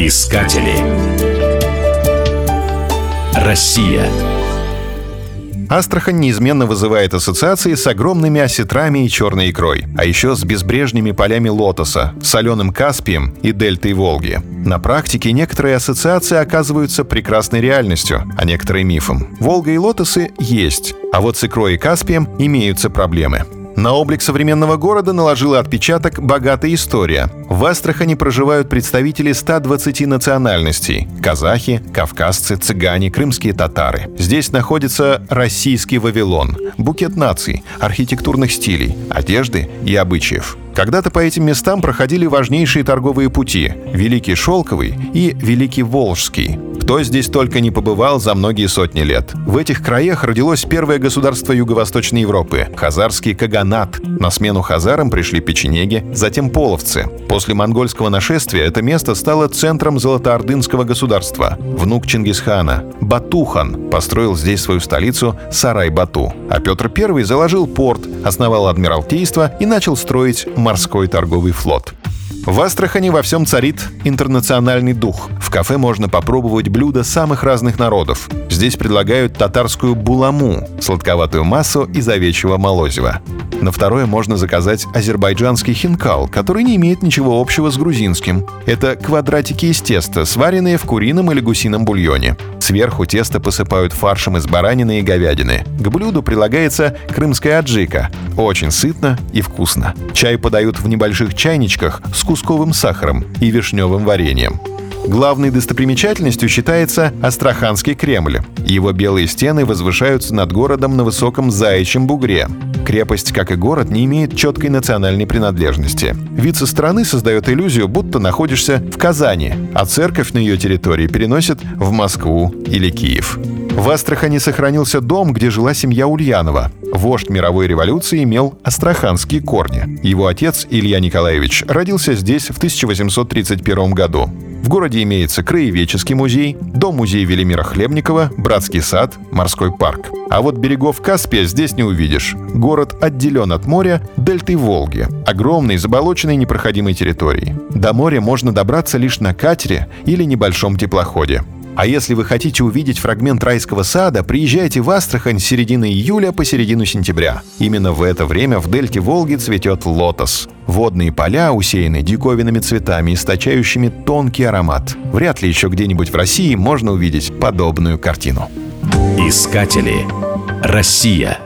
Искатели. Россия. Астрахань неизменно вызывает ассоциации с огромными осетрами и черной икрой, а еще с безбрежными полями лотоса, соленым Каспием и дельтой Волги. На практике некоторые ассоциации оказываются прекрасной реальностью, а некоторые мифом. Волга и лотосы есть, а вот с икрой и Каспием имеются проблемы. На облик современного города наложила отпечаток богатая история. В Астрахани проживают представители 120 национальностей – казахи, кавказцы, цыгане, крымские татары. Здесь находится российский Вавилон, букет наций, архитектурных стилей, одежды и обычаев. Когда-то по этим местам проходили важнейшие торговые пути – Великий Шелковый и Великий Волжский. Кто здесь только не побывал за многие сотни лет. В этих краях родилось первое государство Юго-Восточной Европы – Хазарский Каганат. На смену хазарам пришли печенеги, затем половцы. После монгольского нашествия это место стало центром Золотоордынского государства. Внук Чингисхана, Батухан, построил здесь свою столицу Сарай-Бату. А Петр I заложил порт, основал адмиралтейство и начал строить морской торговый флот. В Астрахани во всем царит интернациональный дух. В кафе можно попробовать блюда самых разных народов. Здесь предлагают татарскую буламу – сладковатую массу из овечьего молозива. На второе можно заказать азербайджанский хинкал, который не имеет ничего общего с грузинским. Это квадратики из теста, сваренные в курином или гусином бульоне. Сверху тесто посыпают фаршем из баранины и говядины. К блюду прилагается крымская аджика. Очень сытно и вкусно. Чай подают в небольших чайничках с кусковым сахаром и вишневым вареньем. Главной достопримечательностью считается Астраханский Кремль. Его белые стены возвышаются над городом на высоком Заячьем бугре. Крепость, как и город, не имеет четкой национальной принадлежности. Вид со стороны создает иллюзию, будто находишься в Казани, а церковь на ее территории переносит в Москву или Киев. В Астрахани сохранился дом, где жила семья Ульянова. Вождь мировой революции имел астраханские корни. Его отец Илья Николаевич родился здесь в 1831 году. В городе имеется краеведческий музей, дом-музей Велимира Хлебникова, братский сад, морской парк. А вот берегов Каспия здесь не увидишь. Город отделен от моря дельтой Волги, огромной заболоченной непроходимой территорией. До моря можно добраться лишь на катере или небольшом теплоходе. А если вы хотите увидеть фрагмент райского сада, приезжайте в Астрахань с середины июля по середину сентября. Именно в это время в дельте Волги цветет лотос. Водные поля усеяны диковинными цветами, источающими тонкий аромат. Вряд ли еще где-нибудь в России можно увидеть подобную картину. Искатели. Россия.